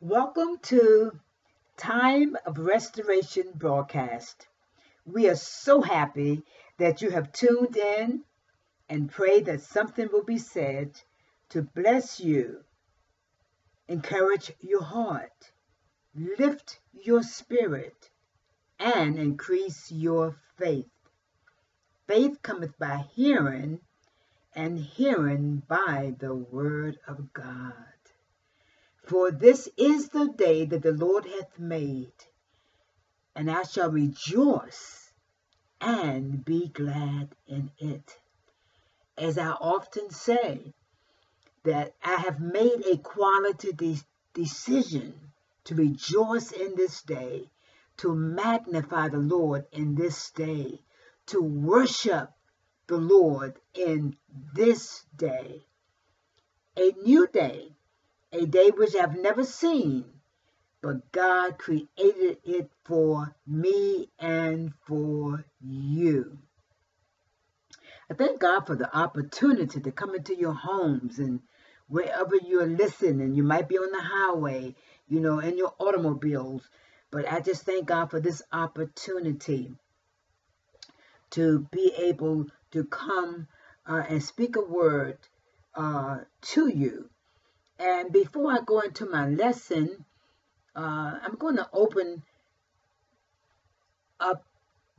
Welcome to Time of Restoration broadcast. We are so happy that you have tuned in and pray that something will be said to bless you, encourage your heart, lift your spirit, and increase your faith. Faith cometh by hearing, and hearing by the word of God. For this is the day that the Lord hath made, and I shall rejoice and be glad in it. As I often say, that I have made a quality de- decision to rejoice in this day, to magnify the Lord in this day, to worship the Lord in this day. A new day, a day which I've never seen, but God created it for me and for you. I thank God for the opportunity to come into your homes and wherever you're listening. You might be on the highway, you know, in your automobiles. But I just thank God for this opportunity to be able to come uh, and speak a word uh, to you. And before I go into my lesson, uh, I'm going to open up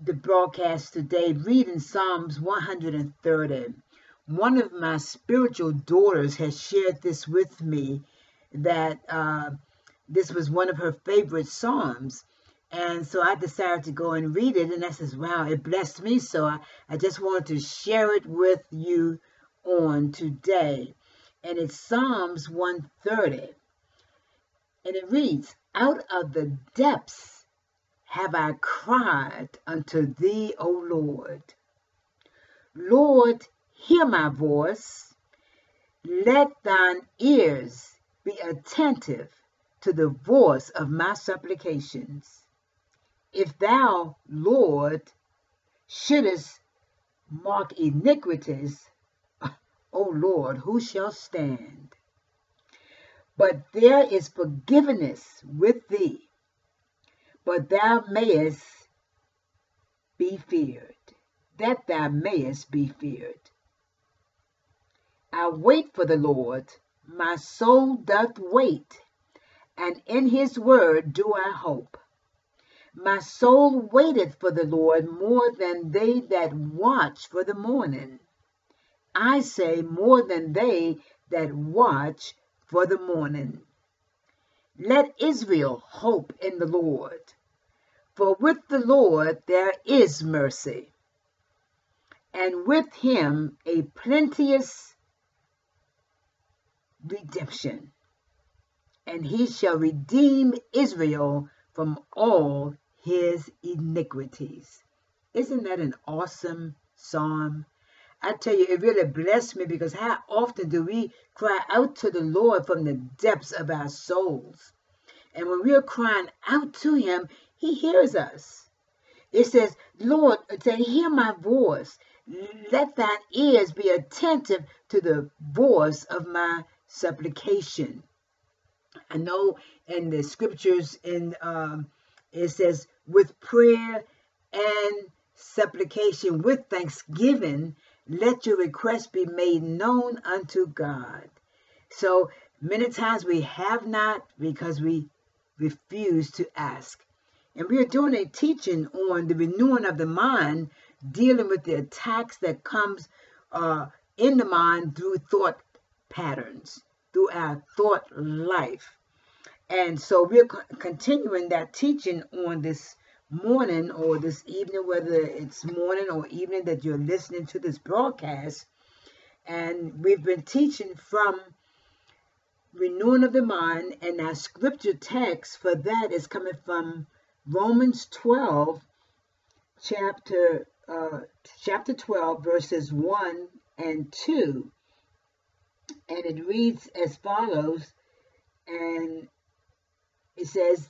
the broadcast today reading Psalms 130. One of my spiritual daughters has shared this with me that uh, this was one of her favorite Psalms. And so I decided to go and read it. And I says, wow, it blessed me. So I, I just wanted to share it with you on today. And it's Psalms 130. And it reads, Out of the depths have I cried unto thee, O Lord. Lord, hear my voice. Let thine ears be attentive to the voice of my supplications. If thou, Lord, shouldest mark iniquities, O Lord, who shall stand? But there is forgiveness with thee but thou mayest be feared, that thou mayest be feared. I wait for the Lord, my soul doth wait, and in his word do I hope. My soul waiteth for the Lord more than they that watch for the morning. I say more than they that watch for the morning. Let Israel hope in the Lord. For with the Lord there is mercy, and with him a plenteous redemption. And he shall redeem Israel from all his iniquities. Isn't that an awesome psalm? I tell you, it really blessed me because how often do we cry out to the Lord from the depths of our souls? And when we're crying out to him, he hears us. It says, Lord, to hear my voice. Let thine ears be attentive to the voice of my supplication. I know in the scriptures in um, it says with prayer and supplication with thanksgiving let your request be made known unto God. So many times we have not because we refuse to ask. And we are doing a teaching on the renewing of the mind, dealing with the attacks that comes uh, in the mind through thought patterns, through our thought life. And so we're continuing that teaching on this morning or this evening, whether it's morning or evening that you're listening to this broadcast. And we've been teaching from renewing of the mind, and our scripture text for that is coming from Romans 12, chapter uh, chapter 12, verses 1 and 2. And it reads as follows, and it says,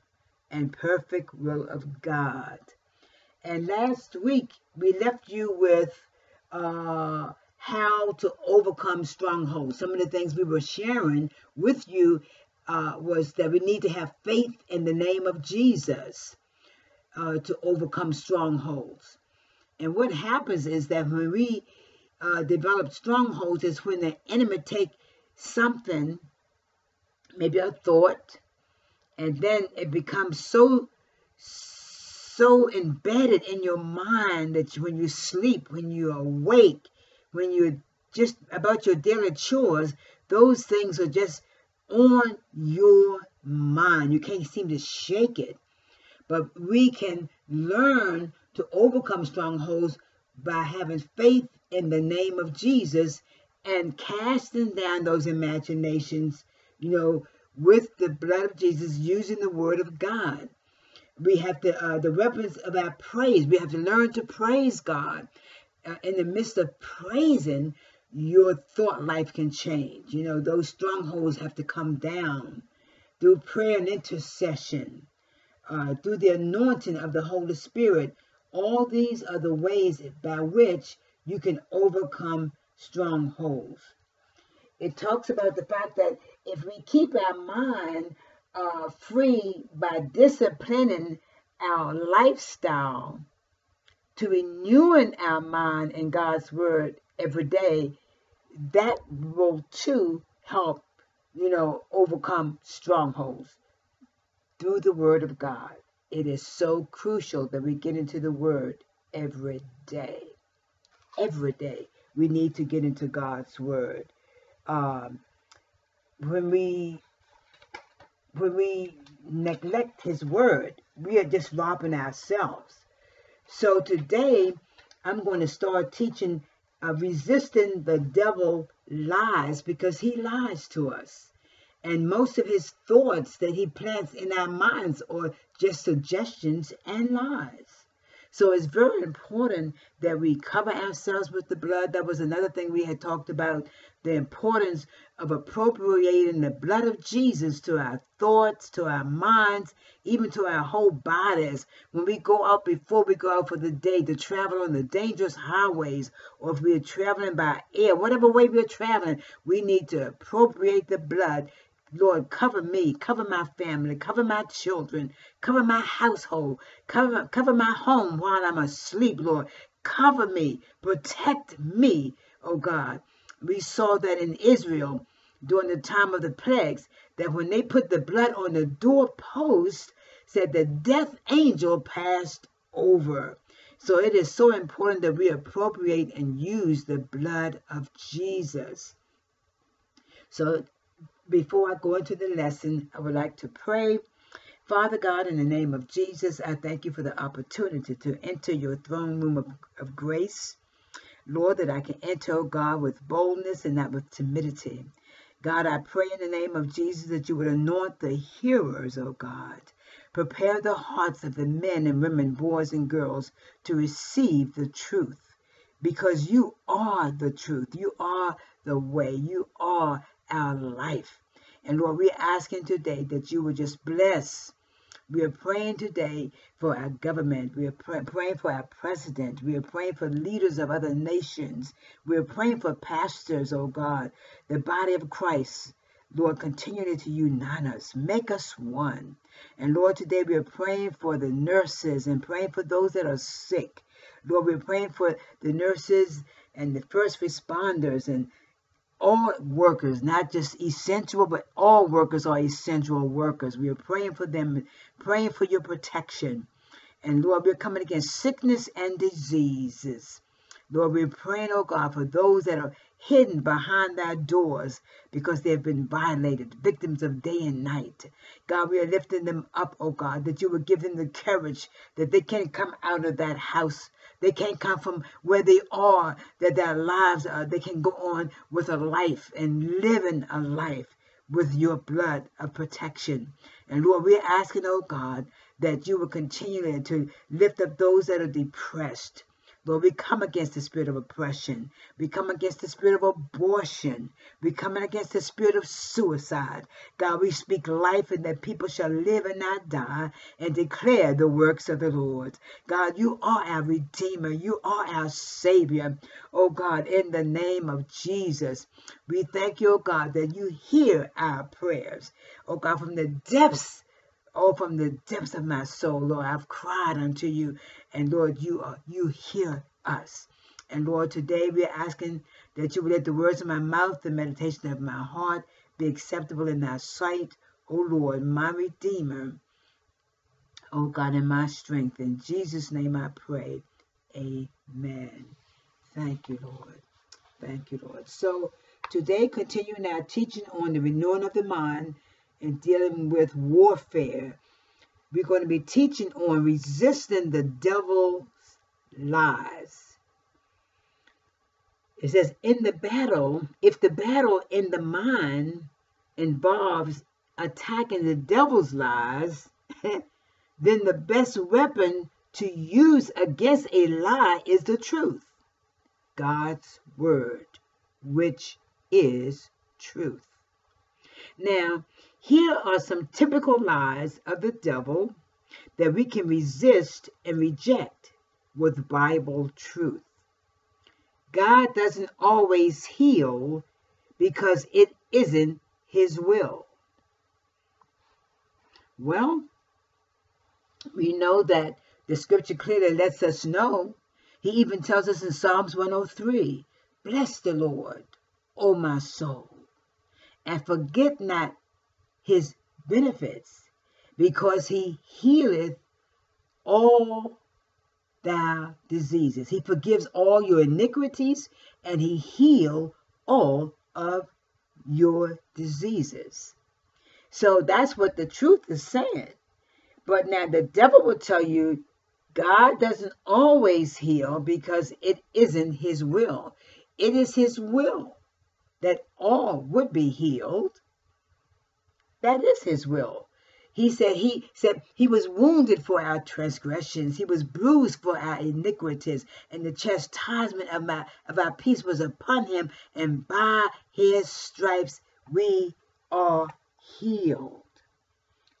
and perfect will of God. And last week we left you with uh, how to overcome strongholds. Some of the things we were sharing with you uh, was that we need to have faith in the name of Jesus uh, to overcome strongholds. And what happens is that when we uh, develop strongholds is when the enemy take something, maybe a thought, and then it becomes so so embedded in your mind that when you sleep, when you're awake, when you're just about your daily chores, those things are just on your mind. You can't seem to shake it. But we can learn to overcome strongholds by having faith in the name of Jesus and casting down those imaginations, you know, with the blood of Jesus, using the word of God. We have to, uh, the weapons of our praise, we have to learn to praise God uh, in the midst of praising, your thought life can change. You know, those strongholds have to come down through prayer and intercession, uh, through the anointing of the Holy Spirit. All these are the ways by which you can overcome strongholds. It talks about the fact that if we keep our mind uh, free by disciplining our lifestyle, to renewing our mind in God's word every day, that will too help, you know, overcome strongholds through the word of God. It is so crucial that we get into the word every day. Every day we need to get into God's word. Um, when we when we neglect his word, we are just robbing ourselves. So today, I'm going to start teaching uh, resisting the devil lies because he lies to us. And most of his thoughts that he plants in our minds are just suggestions and lies. So it's very important that we cover ourselves with the blood. That was another thing we had talked about the importance of appropriating the blood of Jesus to our thoughts, to our minds, even to our whole bodies. When we go out before we go out for the day to travel on the dangerous highways, or if we are traveling by air, whatever way we're traveling, we need to appropriate the blood Lord, cover me, cover my family, cover my children, cover my household, cover, cover my home while I'm asleep, Lord. Cover me, protect me, oh God. We saw that in Israel during the time of the plagues, that when they put the blood on the doorpost, said the death angel passed over. So it is so important that we appropriate and use the blood of Jesus. So before I go into the lesson, I would like to pray. Father God, in the name of Jesus, I thank you for the opportunity to enter your throne room of, of grace. Lord, that I can enter, oh God, with boldness and not with timidity. God, I pray in the name of Jesus that you would anoint the hearers, oh God. Prepare the hearts of the men and women, boys and girls to receive the truth because you are the truth. You are the way. You are our life. And Lord, we're asking today that you would just bless. We are praying today for our government. We are pray praying for our president. We are praying for leaders of other nations. We are praying for pastors, oh God, the body of Christ. Lord, continue to unite us. Make us one. And Lord, today we are praying for the nurses and praying for those that are sick. Lord, we're praying for the nurses and the first responders and all workers, not just essential, but all workers are essential workers. We are praying for them, praying for your protection. And Lord, we're coming against sickness and diseases. Lord, we're praying, oh God, for those that are hidden behind their doors because they've been violated, victims of day and night. God, we are lifting them up, oh God, that you would give them the courage that they can come out of that house they can't come from where they are, that their lives are. They can go on with a life and living a life with your blood of protection. And Lord, we're asking, oh God, that you will continue to lift up those that are depressed. Lord, we come against the spirit of oppression. We come against the spirit of abortion. We come against the spirit of suicide. God, we speak life and that people shall live and not die and declare the works of the Lord. God, you are our Redeemer. You are our Savior. Oh God, in the name of Jesus, we thank you, oh God, that you hear our prayers. Oh God, from the depths Oh, from the depths of my soul, Lord, I've cried unto you, and Lord, you are you hear us. And Lord, today we're asking that you would let the words of my mouth, the meditation of my heart, be acceptable in thy sight, O Lord, my Redeemer. O God, and my strength. In Jesus' name I pray. Amen. Thank you, Lord. Thank you, Lord. So today, continuing our teaching on the renewing of the mind and dealing with warfare. We're going to be teaching on resisting the devil's lies. It says, in the battle, if the battle in the mind involves attacking the devil's lies, then the best weapon to use against a lie is the truth, God's word, which is truth. Now, here are some typical lies of the devil that we can resist and reject with Bible truth. God doesn't always heal because it isn't his will. Well, we know that the scripture clearly lets us know. He even tells us in Psalms 103 Bless the Lord, O my soul, and forget not his benefits, because he healeth all thy diseases. He forgives all your iniquities and he heal all of your diseases. So that's what the truth is saying. But now the devil will tell you God doesn't always heal because it isn't his will. It is his will that all would be healed that is his will. He said he said he was wounded for our transgressions, he was bruised for our iniquities, and the chastisement of my of our peace was upon him, and by his stripes we are healed.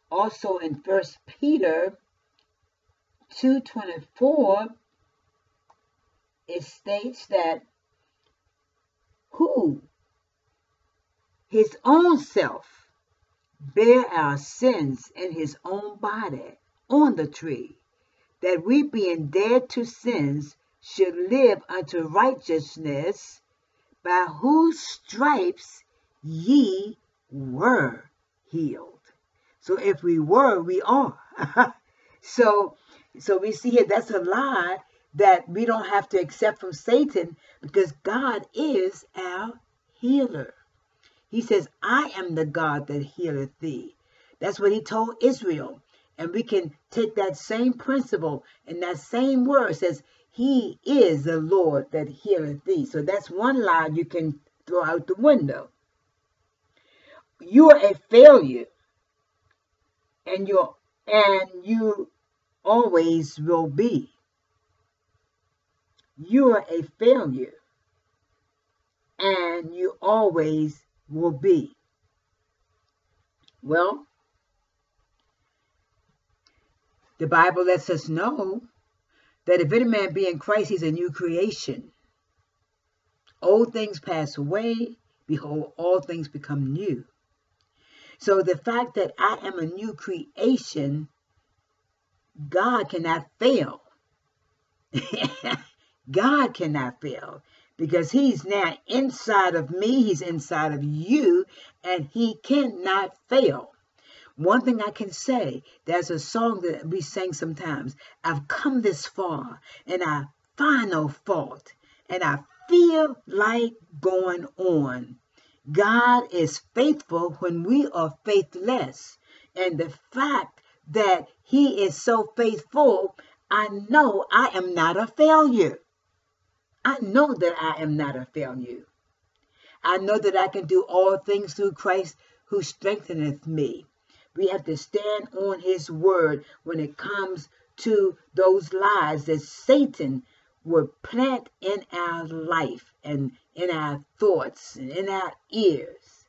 Also in First Peter 2:24, it states that who his own self bear our sins in his own body on the tree, that we being dead to sins should live unto righteousness, by whose stripes ye were healed. So if we were, we are. so so we see here that's a lie that we don't have to accept from Satan because God is our healer. He says, I am the God that healeth thee. That's what he told Israel. And we can take that same principle and that same word says, He is the Lord that healeth thee. So that's one lie you can throw out the window. You are a failure. And you're and you always will be. You are a failure. And you always will be? Well, the Bible lets us know that if any man be in Christ, he's a new creation. Old things pass away, behold, all things become new. So the fact that I am a new creation, God cannot fail. God cannot fail because he's now inside of me, he's inside of you, and he cannot fail. One thing I can say, there's a song that we sing sometimes. I've come this far and I find no fault and I feel like going on. God is faithful when we are faithless. And the fact that he is so faithful, I know I am not a failure. I know that I am not a failure. I know that I can do all things through Christ who strengtheneth me. We have to stand on his word when it comes to those lies that Satan would plant in our life and in our thoughts and in our ears.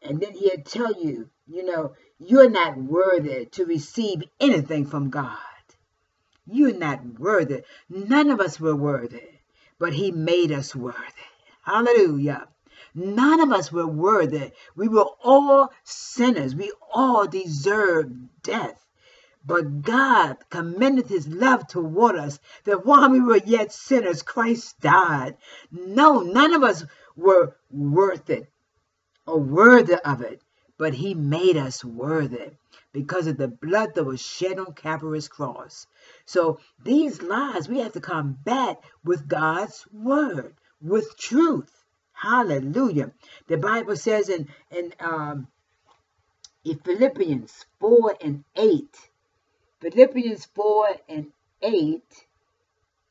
And then he'll tell you, you know, you're not worthy to receive anything from God. You're not worthy. None of us were worthy, but he made us worthy. Hallelujah. None of us were worthy. We were all sinners. We all deserved death. But God commended his love toward us that while we were yet sinners, Christ died. No, none of us were worth it or worthy of it, but he made us worthy because of the blood that was shed on Calvary's cross. So these lies we have to combat with God's word, with truth. Hallelujah. The Bible says in, in, um, in Philippians 4 and 8, Philippians 4 and 8,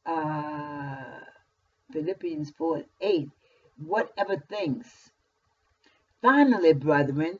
uh, Philippians 4 and 8, whatever things. Finally, brethren,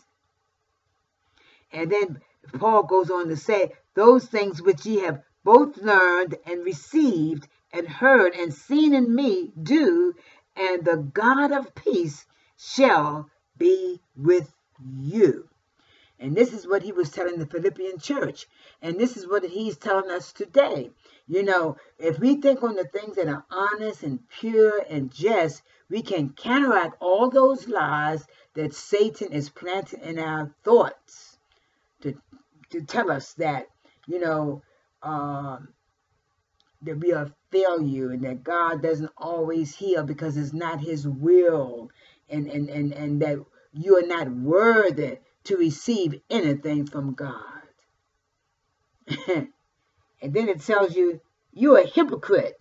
And then Paul goes on to say, Those things which ye have both learned and received and heard and seen in me, do, and the God of peace shall be with you. And this is what he was telling the Philippian church. And this is what he's telling us today. You know, if we think on the things that are honest and pure and just, we can counteract all those lies that Satan is planting in our thoughts to, to tell us that, you know, um, that we are failure and that God doesn't always heal because it's not his will and, and, and, and that you are not worthy to receive anything from God. and then it tells you you're a hypocrite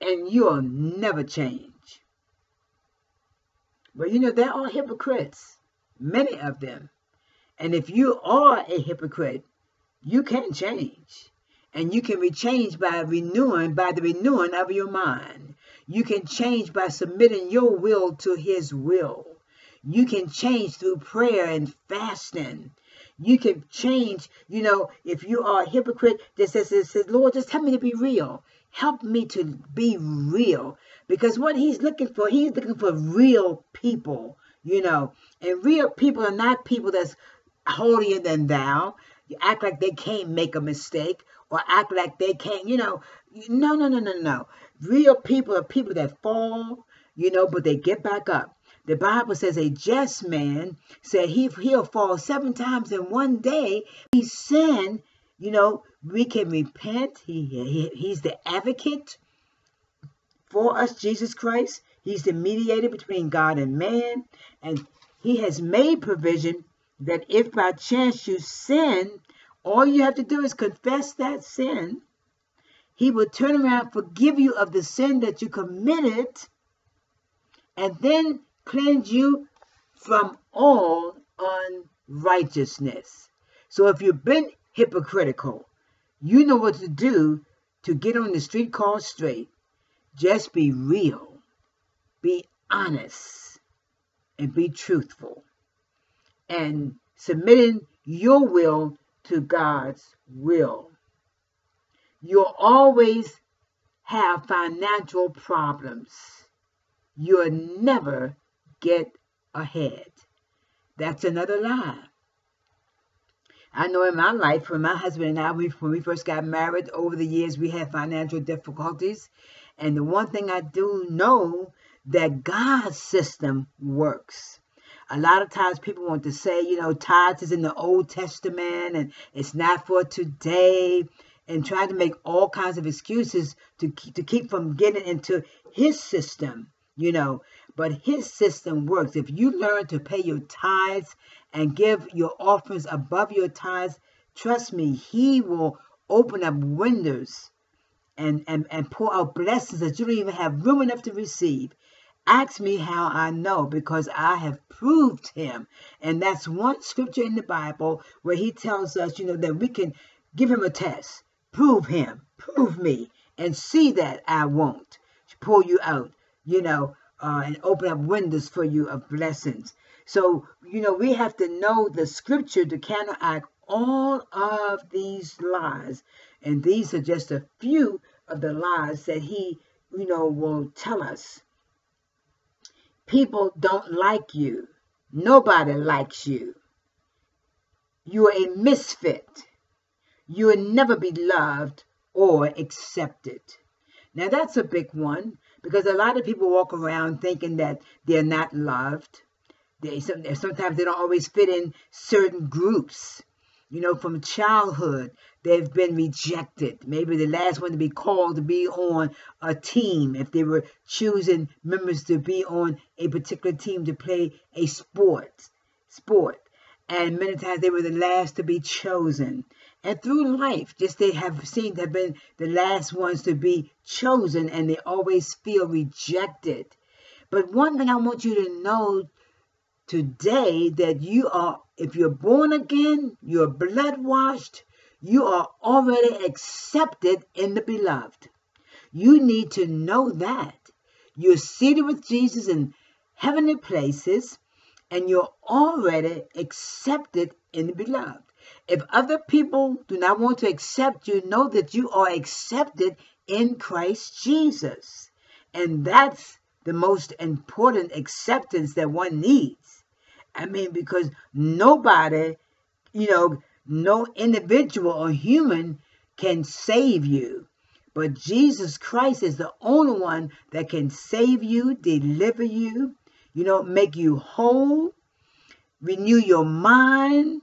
and you'll never change. But you know, there are all hypocrites, many of them. And if you are a hypocrite, you can change. And you can be changed by renewing, by the renewing of your mind. You can change by submitting your will to his will. You can change through prayer and fasting. You can change, you know, if you are a hypocrite that says, says, Lord, just help me to be real. Help me to be real. Because what he's looking for, he's looking for real people, you know. And real people are not people that's holier than thou. You act like they can't make a mistake or act like they can't, you know. No, no, no, no, no. Real people are people that fall, you know, but they get back up. The Bible says a just man said he, he'll fall seven times in one day. He sin, you know, we can repent. He, he He's the advocate for us, Jesus Christ. He's the mediator between God and man. And he has made provision that if by chance you sin, all you have to do is confess that sin. He will turn around, forgive you of the sin that you committed, and then cleanse you from all unrighteousness. So if you've been hypocritical, you know what to do to get on the street called straight. Just be real, be honest, and be truthful and submitting your will to God's will. You'll always have financial problems. You'll never get ahead. That's another lie. I know in my life, when my husband and I, we, when we first got married, over the years we had financial difficulties. And the one thing I do know that God's system works. A lot of times people want to say, you know, tithes is in the Old Testament and it's not for today and trying to make all kinds of excuses to, to keep from getting into his system, you know. but his system works. If you learn to pay your tithes and give your offerings above your tithes, trust me, he will open up windows and, and, and pour out blessings that you don't even have room enough to receive. Ask me how I know because I have proved him. And that's one scripture in the Bible where he tells us, you know, that we can give him a test, prove him, prove me, and see that I won't pull you out, you know, uh, and open up windows for you of blessings. So, you know, we have to know the scripture to counteract all of these lies. And these are just a few of the lies that he, you know, will tell us. People don't like you. Nobody likes you. You are a misfit. You will never be loved or accepted. Now, that's a big one because a lot of people walk around thinking that they're not loved. They sometimes they don't always fit in certain groups. You know, from childhood, they've been rejected. Maybe the last one to be called to be on a team if they were choosing members to be on a particular team to play a sport. Sport. And many times they were the last to be chosen. And through life, just they have seemed to have been the last ones to be chosen and they always feel rejected. But one thing I want you to know today that you are, if you're born again, you're blood washed, you are already accepted in the beloved. You need to know that. You're seated with Jesus in heavenly places, and you're already accepted in the beloved. If other people do not want to accept you, know that you are accepted in Christ Jesus. And that's the most important acceptance that one needs. I mean, because nobody, you know, no individual or human can save you. But Jesus Christ is the only one that can save you, deliver you, you know, make you whole, renew your mind,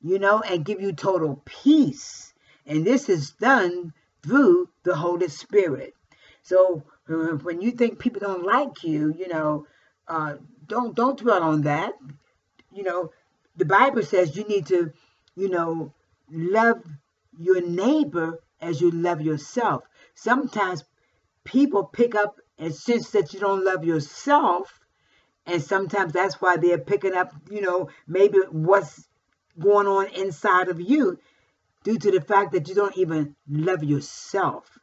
you know, and give you total peace. And this is done through the Holy Spirit. So when you think people don't like you, you know, uh, don't don't dwell on that. You know, the Bible says you need to you know, love your neighbor as you love yourself. Sometimes people pick up and sense that you don't love yourself, and sometimes that's why they're picking up, you know, maybe what's going on inside of you due to the fact that you don't even love yourself.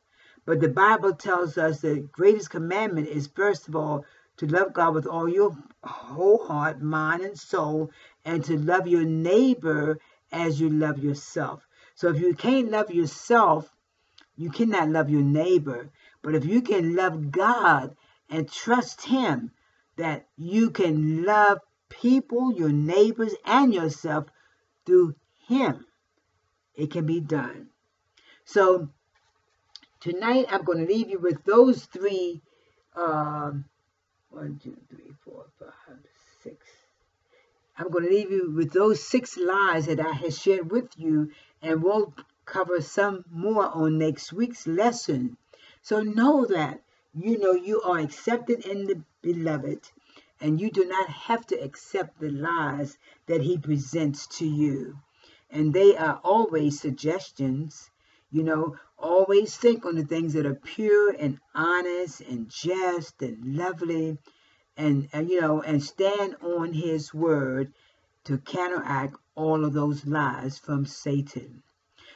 But the Bible tells us the greatest commandment is, first of all, to love God with all your whole heart, mind, and soul, and to love your neighbor as you love yourself. So if you can't love yourself, you cannot love your neighbor. But if you can love God and trust Him that you can love people, your neighbors, and yourself through Him, it can be done. So tonight I'm going to leave you with those three um, one, two, three, four, five, six, I'm going to leave you with those six lies that I have shared with you, and we'll cover some more on next week's lesson. So know that you know you are accepted in the beloved, and you do not have to accept the lies that he presents to you. And they are always suggestions. You know, always think on the things that are pure and honest and just and lovely and, and you know and stand on his word to counteract all of those lies from Satan.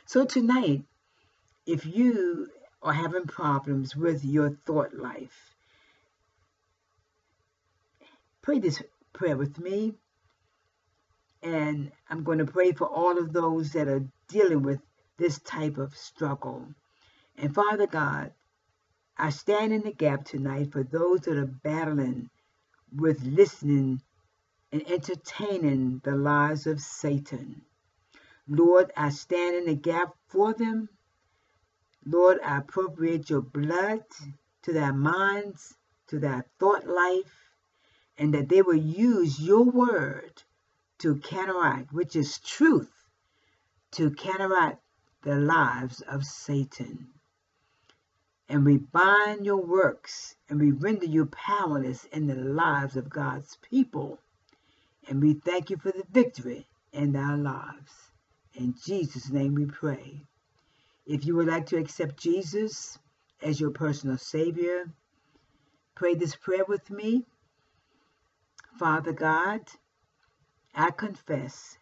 So tonight, if you are having problems with your thought life, pray this prayer with me. And I'm going to pray for all of those that are dealing with this type of struggle. And Father God, I stand in the gap tonight for those that are battling with listening and entertaining the lies of Satan. Lord, I stand in the gap for them. Lord, I appropriate your blood to their minds, to their thought life, and that they will use your word to counteract, which is truth, to counteract the lives of Satan. And we bind your works and we render you powerless in the lives of God's people. And we thank you for the victory in our lives. In Jesus' name we pray. If you would like to accept Jesus as your personal Savior, pray this prayer with me. Father God, I confess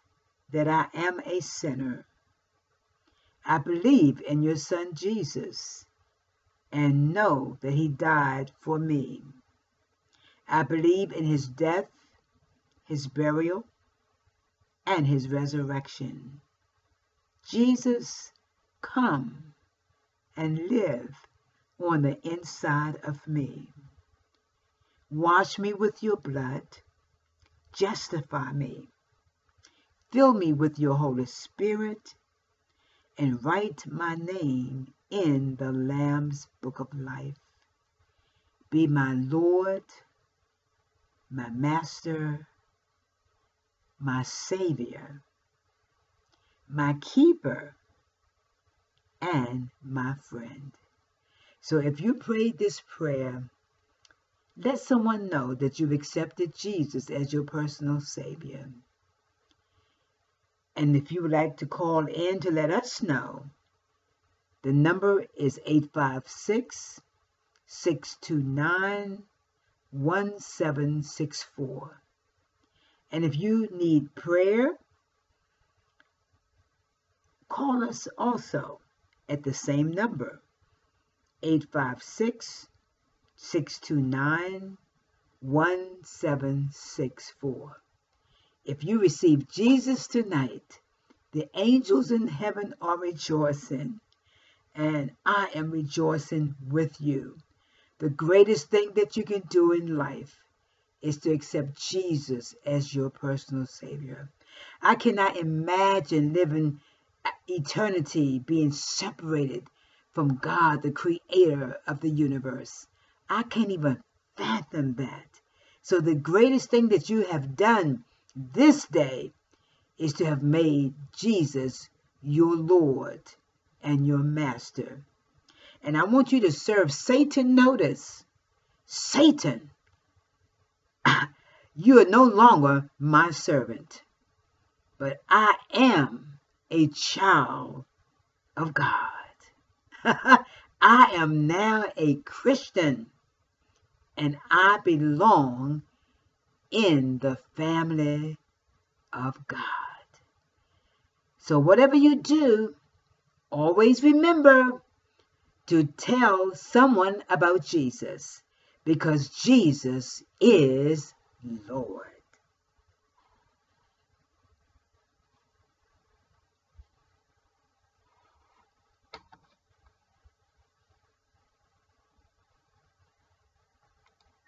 that I am a sinner. I believe in your Son Jesus and know that he died for me. I believe in his death, his burial, and his resurrection. Jesus, come and live on the inside of me. Wash me with your blood. Justify me. Fill me with your Holy Spirit and write my name in the Lamb's Book of Life. Be my Lord, my Master, my Savior, my Keeper, and my friend. So if you prayed this prayer, let someone know that you've accepted Jesus as your personal Savior. And if you would like to call in to let us know, the number is 856 629 1764. And if you need prayer, call us also at the same number 856 629 1764. If you receive Jesus tonight, the angels in heaven are rejoicing and I am rejoicing with you. The greatest thing that you can do in life is to accept Jesus as your personal Savior. I cannot imagine living eternity being separated from God, the creator of the universe. I can't even fathom that. So, the greatest thing that you have done this day is to have made Jesus your Lord and your master. And I want you to serve Satan. Notice, Satan, you are no longer my servant, but I am a child of God. I am now a Christian and I belong in the family of God. So, whatever you do, Always remember to tell someone about Jesus because Jesus is Lord.